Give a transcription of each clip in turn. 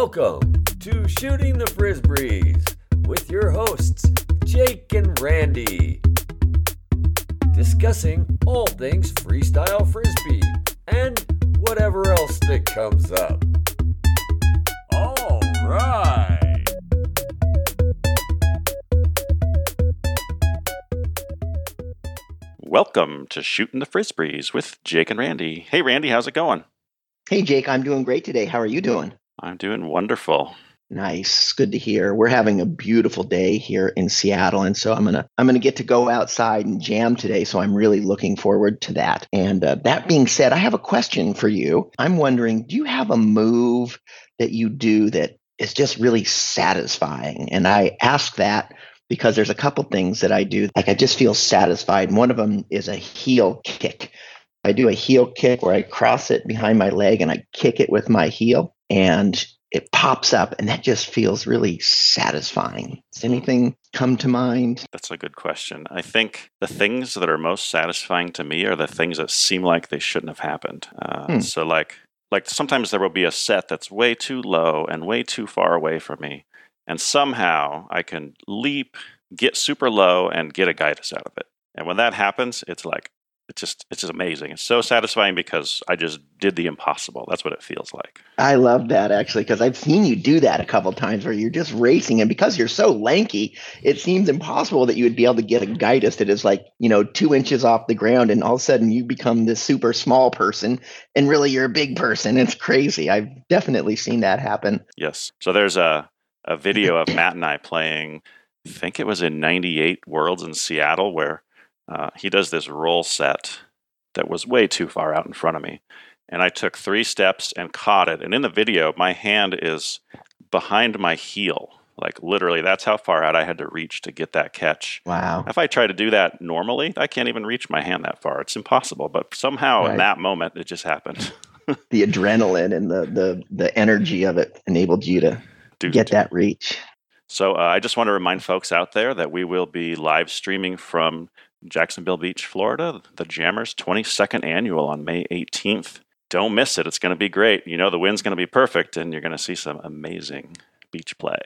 Welcome to Shooting the Frisbees with your hosts, Jake and Randy. Discussing all things freestyle frisbee and whatever else that comes up. All right. Welcome to Shooting the Frisbees with Jake and Randy. Hey, Randy, how's it going? Hey, Jake, I'm doing great today. How are you doing? I'm doing wonderful. Nice. Good to hear. We're having a beautiful day here in Seattle and so I'm going to I'm going to get to go outside and jam today, so I'm really looking forward to that. And uh, that being said, I have a question for you. I'm wondering, do you have a move that you do that is just really satisfying? And I ask that because there's a couple things that I do like I just feel satisfied. And one of them is a heel kick. I do a heel kick where I cross it behind my leg and I kick it with my heel and it pops up and that just feels really satisfying. Does anything come to mind? That's a good question. I think the things that are most satisfying to me are the things that seem like they shouldn't have happened. Uh, Hmm. So, like, like sometimes there will be a set that's way too low and way too far away from me, and somehow I can leap, get super low, and get a gitis out of it. And when that happens, it's like it's just it's just amazing. It's so satisfying because I just did the impossible. That's what it feels like. I love that actually because I've seen you do that a couple times where you're just racing and because you're so lanky, it seems impossible that you would be able to get a gitis that is like, you know, two inches off the ground and all of a sudden you become this super small person and really you're a big person. It's crazy. I've definitely seen that happen. Yes. So there's a, a video of Matt and I playing, I think it was in 98 Worlds in Seattle, where uh, he does this roll set that was way too far out in front of me. And I took three steps and caught it. And in the video, my hand is behind my heel. Like literally, that's how far out I had to reach to get that catch. Wow. If I try to do that normally, I can't even reach my hand that far. It's impossible. But somehow in that moment, it just happened. The adrenaline and the the the energy of it enabled you to Dude, get that reach. So uh, I just want to remind folks out there that we will be live streaming from Jacksonville Beach, Florida, the Jammers 22nd annual on May 18th. Don't miss it. It's going to be great. You know the wind's going to be perfect, and you're going to see some amazing beach play.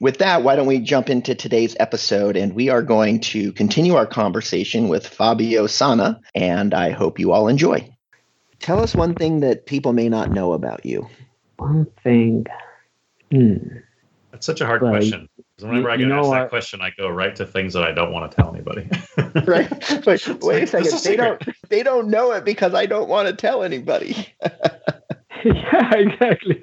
With that, why don't we jump into today's episode? And we are going to continue our conversation with Fabio Sana, and I hope you all enjoy. Tell us one thing that people may not know about you. One thing. Hmm. That's such a hard Well, question. 'Cause whenever you- I you get know asked that what? question, I go right to things that I don't want to tell anybody. Right? Wait, wait a second. a They don't they don't know it because I don't want to tell anybody. yeah, exactly.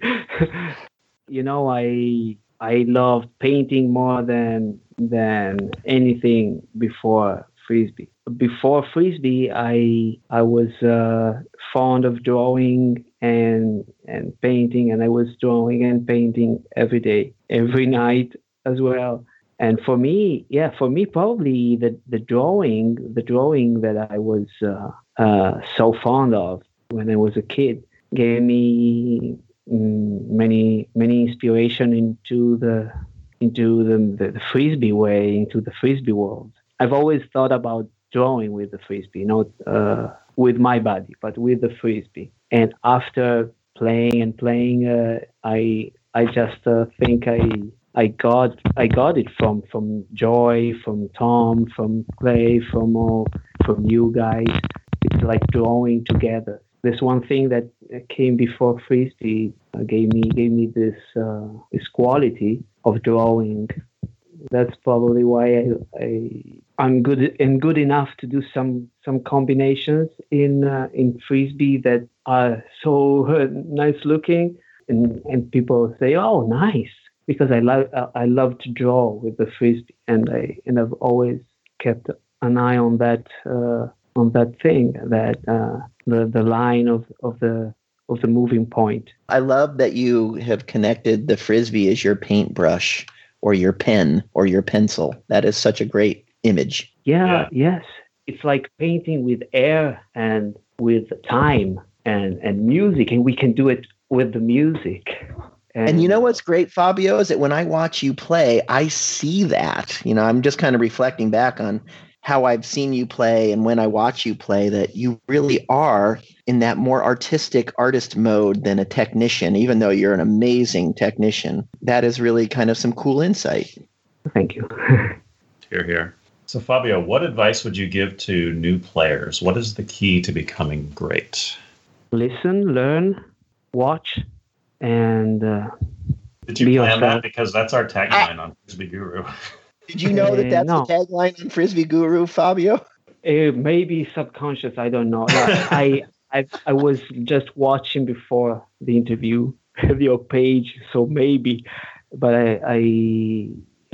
you know, I I loved painting more than than anything before frisbee. Before frisbee, I I was uh, fond of drawing and and painting, and I was drawing and painting every day, every night as well. And for me, yeah, for me, probably the the drawing, the drawing that I was uh, uh, so fond of when I was a kid, gave me mm, many many inspiration into the into the, the, the frisbee way, into the frisbee world. I've always thought about drawing with the frisbee, not uh, with my body, but with the frisbee. And after playing and playing, uh, I I just uh, think I I got I got it from from Joy, from Tom, from Clay, from all from you guys. It's like drawing together. There's one thing that came before frisbee uh, gave me gave me this uh, this quality of drawing. That's probably why I, I I'm good and good enough to do some some combinations in uh, in frisbee that are so uh, nice looking, and and people say, oh, nice, because I love I love to draw with the frisbee, and I and I've always kept an eye on that uh, on that thing that uh, the the line of of the of the moving point. I love that you have connected the frisbee as your paintbrush or your pen or your pencil. That is such a great image. Yeah, yes. It's like painting with air and with time and, and music, and we can do it with the music. And you know what's great, Fabio, is that when I watch you play, I see that. You know, I'm just kind of reflecting back on how I've seen you play and when I watch you play that you really are in that more artistic artist mode than a technician, even though you're an amazing technician. That is really kind of some cool insight. Thank you. Here, here. So, Fabio, what advice would you give to new players? What is the key to becoming great? Listen, learn, watch, and uh, Did you Be plan yourself. that? Because that's our tagline on Frisbee Guru. Did you know that Uh, that's no. the tagline on Frisbee Guru, Fabio? it may be subconscious. I don't know. I, I I was just watching before the interview your page, so maybe, but I I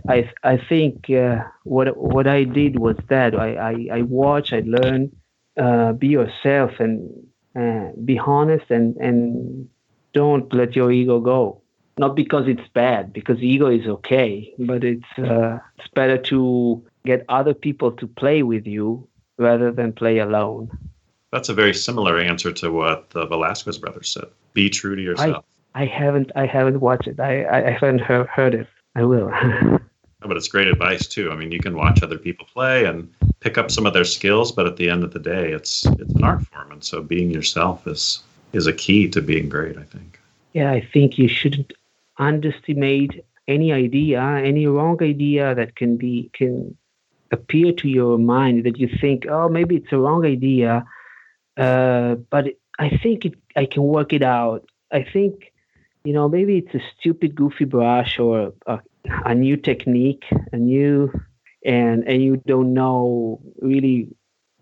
I, I think uh, what what I did was that I I, I watch, I learn, uh, be yourself and uh, be honest and and don't let your ego go. Not because it's bad, because ego is okay, but it's uh, it's better to get other people to play with you rather than play alone. That's a very similar answer to what the Velasquez brothers said. Be true to yourself. I haven't I haven't watched it. I I, I haven't heard, heard it. I will. But it's great advice too. I mean, you can watch other people play and pick up some of their skills, but at the end of the day, it's it's an art form, and so being yourself is is a key to being great. I think. yeah, I think you shouldn't underestimate any idea, any wrong idea that can be can appear to your mind that you think, oh, maybe it's a wrong idea, uh, but I think it, I can work it out. I think, you know, maybe it's a stupid, goofy brush or a, a new technique, a new, and and you don't know really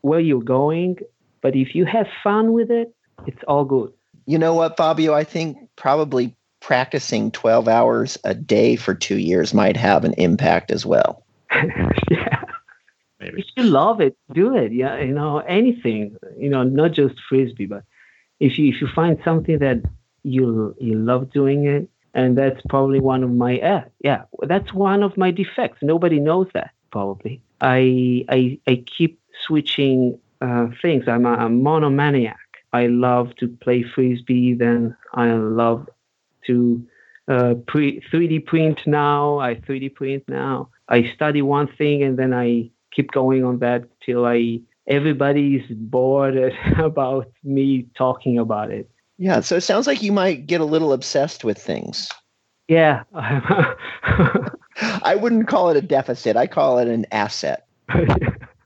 where you're going. But if you have fun with it, it's all good. You know what, Fabio? I think probably practicing 12 hours a day for two years might have an impact as well. yeah. Maybe. if you love it, do it. Yeah, you know anything. You know, not just frisbee, but if you if you find something that you you love doing it, and that's probably one of my uh, yeah, that's one of my defects. Nobody knows that probably. I I I keep switching uh, things. I'm a, a monomaniac. I love to play frisbee. Then I love to uh, pre 3D print now. I 3D print now. I study one thing and then I keep going on that till I everybody's bored about me talking about it. Yeah, so it sounds like you might get a little obsessed with things. Yeah. I wouldn't call it a deficit, I call it an asset.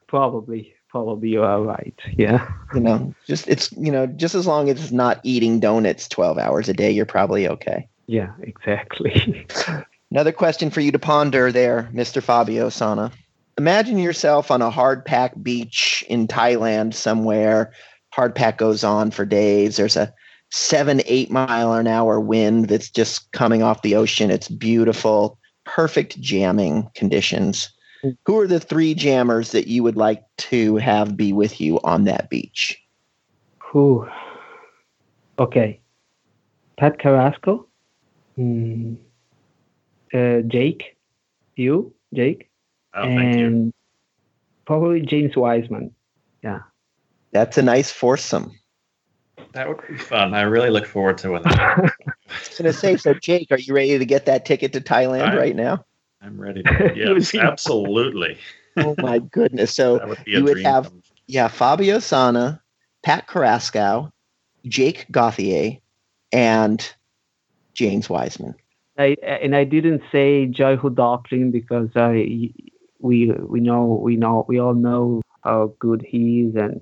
probably, probably you are right. Yeah. You know, just it's, you know, just as long as it's not eating donuts 12 hours a day, you're probably okay. Yeah, exactly. Another question for you to ponder there, Mr. Fabio Sana. Imagine yourself on a hard pack beach in Thailand somewhere. Hard pack goes on for days. There's a seven, eight mile an hour wind that's just coming off the ocean. It's beautiful, perfect jamming conditions. Who are the three jammers that you would like to have be with you on that beach? Who? Okay. Pat Carrasco. Hmm. Uh, Jake. You, Jake. Oh, thank you. and probably James Wiseman. Yeah. That's a nice foursome. That would be fun. I really look forward to it. I was going to say, so Jake, are you ready to get that ticket to Thailand I- right now? I'm ready. To, yes, absolutely. Oh my goodness! So would you would have- come Yeah, Fabio Sana, Pat Carrasco, Jake Gauthier, and James Wiseman. I, and I didn't say Joy Hudoklin because I we we know we know we all know how good he is, and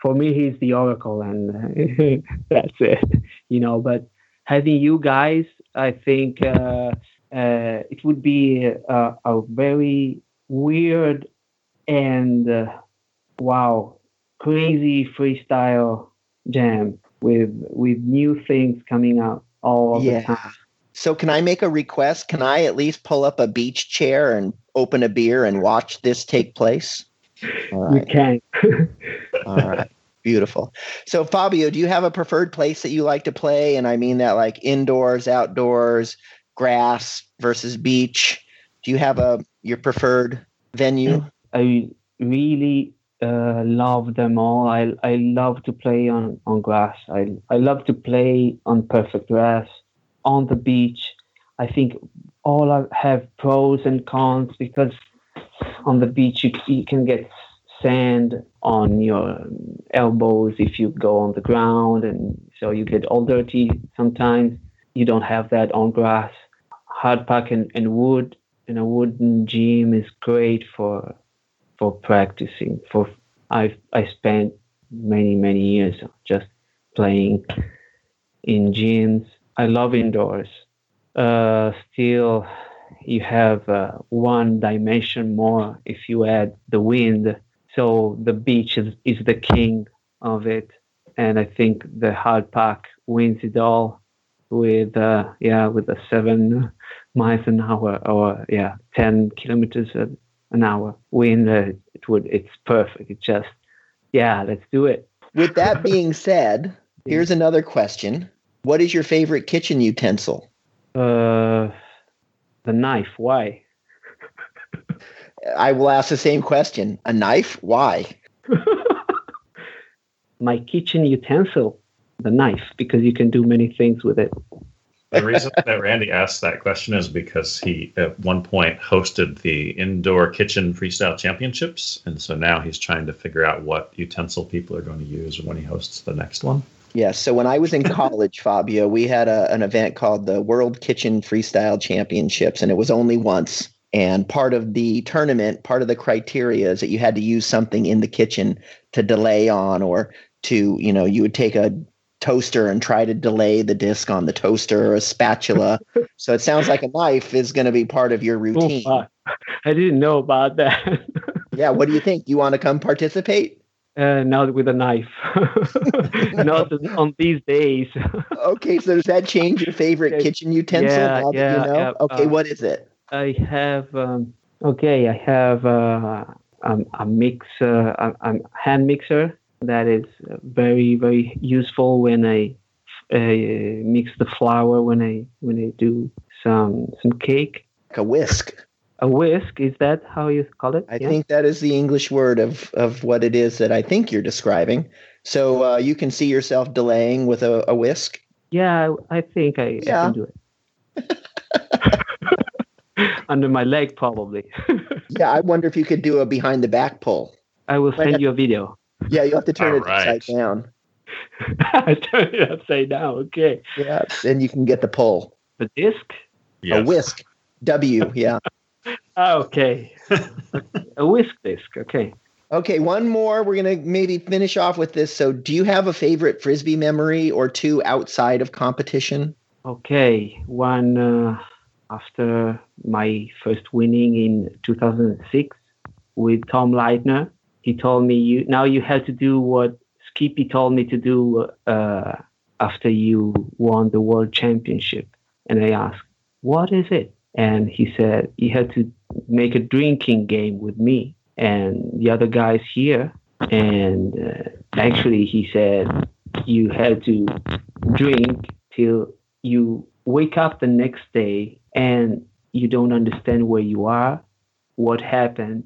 for me he's the oracle, and uh, that's it, you know. But having you guys, I think uh, uh, it would be a, a very weird and uh, wow, crazy freestyle jam with with new things coming out all Yeah. the time. So, can I make a request? Can I at least pull up a beach chair and open a beer and watch this take place? All You can. All right. Beautiful. So, Fabio, do you have a preferred place that you like to play? And I mean that like indoors, outdoors, grass versus beach. Do you have a your preferred venue? I really uh, love them all. I I love to play on, on grass. I I love to play on perfect grass, on the beach. I think all have pros and cons because on the beach you, you can get sand on your elbows if you go on the ground, and so you get all dirty sometimes. You don't have that on grass. Hard pack and, and wood in a wooden gym is great for for practicing. For I I spent many many years just playing in gyms. I love indoors. Uh, still, you have uh, one dimension more if you add the wind. So the beach is, is the king of it, and I think the hard pack wins it all with uh, yeah with a seven miles an hour or yeah ten kilometers an hour wind. Uh, it would it's perfect. It just yeah let's do it. With that being said, here's another question: What is your favorite kitchen utensil? Uh, the knife. Why? I will ask the same question. A knife? Why? My kitchen utensil, the knife, because you can do many things with it. the reason that Randy asked that question is because he at one point hosted the indoor kitchen freestyle championships, and so now he's trying to figure out what utensil people are going to use when he hosts the next one. Yes. So when I was in college, Fabio, we had a, an event called the World Kitchen Freestyle Championships, and it was only once. And part of the tournament, part of the criteria is that you had to use something in the kitchen to delay on, or to, you know, you would take a toaster and try to delay the disc on the toaster or a spatula. so it sounds like a knife is going to be part of your routine. Oh, I didn't know about that. yeah. What do you think? You want to come participate? Uh, not with a knife. not on these days. okay, so does that change your favorite kitchen utensil? Yeah, yeah, you know? yeah. Okay, uh, what is it? I have. Um, okay, I have uh, um, a mixer, a, a, hand mixer that is very very useful when I uh, mix the flour when I when I do some some cake. Like a whisk. A whisk is that how you call it? I yeah. think that is the English word of of what it is that I think you're describing. So uh, you can see yourself delaying with a, a whisk. Yeah, I think I, yeah. I can do it. Under my leg, probably. yeah, I wonder if you could do a behind the back pull. I will send you a video. Yeah, you have to turn All it right. upside down. I turn it upside down. Okay. Yeah, then you can get the pull. The disc. Yes. A whisk. W. Yeah. okay. a whisk disc. Okay. Okay, one more. We're gonna maybe finish off with this. So, do you have a favorite frisbee memory or two outside of competition? Okay, one uh, after my first winning in 2006 with Tom Leitner. He told me, "You now you have to do what Skippy told me to do uh, after you won the world championship." And I asked, "What is it?" And he said, "You had to make a drinking game with me and the other guys here." And uh, actually, he said, "You had to drink till you wake up the next day and you don't understand where you are, what happened,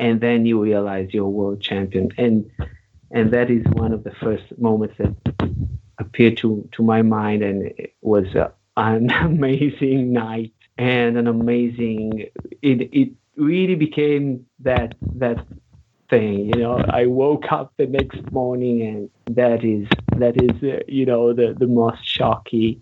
and then you realize you're a world champion. And and that is one of the first moments that appeared to to my mind, and it was an amazing night and an amazing. It it really became that that thing. You know, I woke up the next morning, and that is that is uh, you know the the most shocking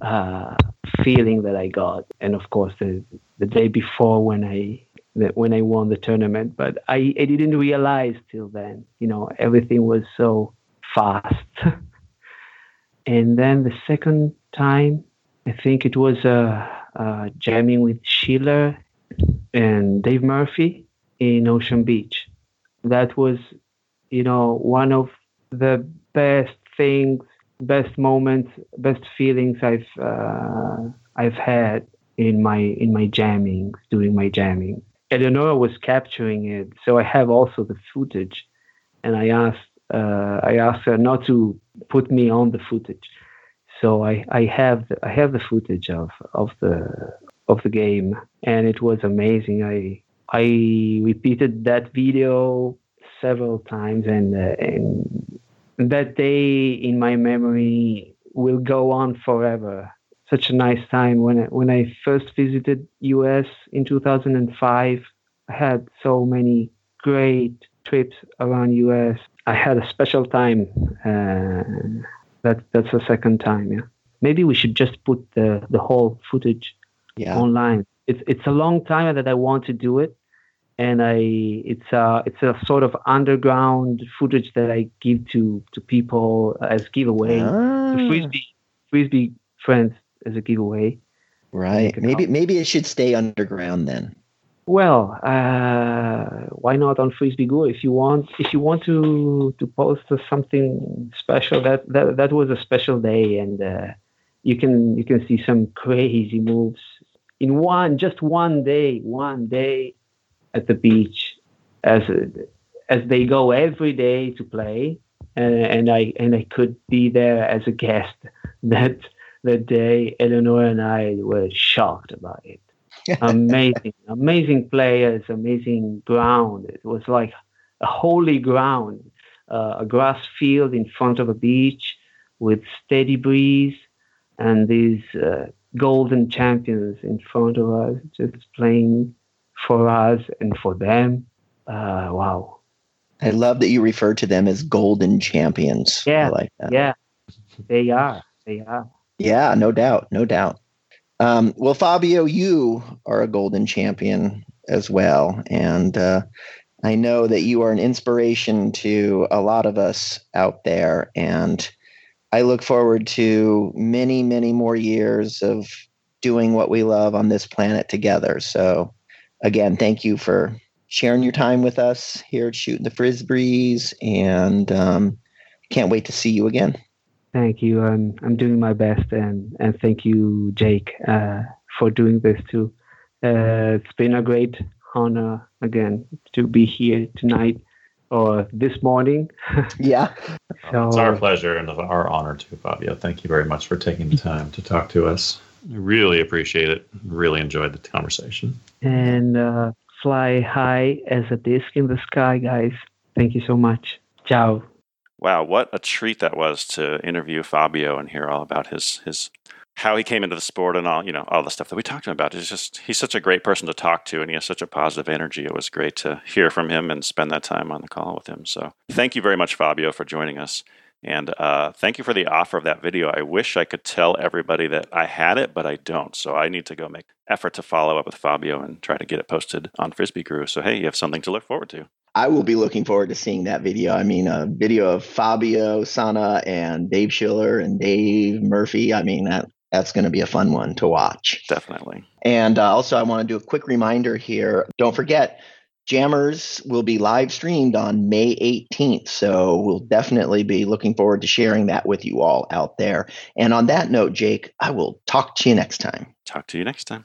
uh, feeling that I got, and of course the the day before when I when I won the tournament. But I, I didn't realize till then, you know, everything was so fast. and then the second time, I think it was uh, uh, jamming with Schiller and Dave Murphy in Ocean Beach. That was, you know, one of the best things best moments, best feelings I've uh, I've had in my in my jamming, doing my jamming. Eleonora was capturing it, so I have also the footage, and I asked uh, I asked her not to put me on the footage, so I, I have the, I have the footage of of the of the game, and it was amazing. I I repeated that video several times, and uh, and that day in my memory will go on forever. Such a nice time when I, when I first visited US in 2005. I had so many great trips around US. I had a special time. Uh, that that's the second time. Yeah. Maybe we should just put the the whole footage Yeah. online. It's it's a long time that I want to do it, and I it's a it's a sort of underground footage that I give to to people as giveaway Ah, to frisbee frisbee friends as a giveaway. right. Maybe maybe it should stay underground then. Well, uh, why not on Frisbee Guru? If you want, if you want to to post something special, that that that was a special day, and uh, you can you can see some crazy moves in one just one day, one day at the beach, as as they go every day to play, and, and I and I could be there as a guest that that day. Eleanor and I were shocked about it amazing, amazing players, amazing ground. It was like a holy ground, uh, a grass field in front of a beach with steady breeze, and these uh, golden champions in front of us, just playing for us and for them. Uh, wow. I love that you refer to them as golden champions. Yeah. I like that. Yeah, they are. They are. Yeah, no doubt, no doubt. Um, well, Fabio, you are a golden champion as well, and uh, I know that you are an inspiration to a lot of us out there. And I look forward to many, many more years of doing what we love on this planet together. So, again, thank you for sharing your time with us here at Shooting the Frisbees, and um, can't wait to see you again. Thank you. I'm I'm doing my best, and and thank you, Jake, uh, for doing this too. Uh, it's been a great honor again to be here tonight or this morning. Yeah. So It's our pleasure and our honor too, Fabio. Thank you very much for taking the time to talk to us. Really appreciate it. Really enjoyed the conversation. and uh, fly high as a disc in the sky, guys. Thank you so much. Ciao. Wow, what a treat that was to interview Fabio and hear all about his his how he came into the sport and all you know all the stuff that we talked about. It's just he's such a great person to talk to, and he has such a positive energy. It was great to hear from him and spend that time on the call with him. So thank you very much, Fabio, for joining us. And uh, thank you for the offer of that video. I wish I could tell everybody that I had it, but I don't. So I need to go make effort to follow up with Fabio and try to get it posted on Frisbee Guru. So hey, you have something to look forward to. I will be looking forward to seeing that video. I mean, a video of Fabio Sana and Dave Schiller and Dave Murphy. I mean, that that's going to be a fun one to watch. Definitely. And uh, also, I want to do a quick reminder here. Don't forget, Jammers will be live streamed on May 18th. So we'll definitely be looking forward to sharing that with you all out there. And on that note, Jake, I will talk to you next time. Talk to you next time.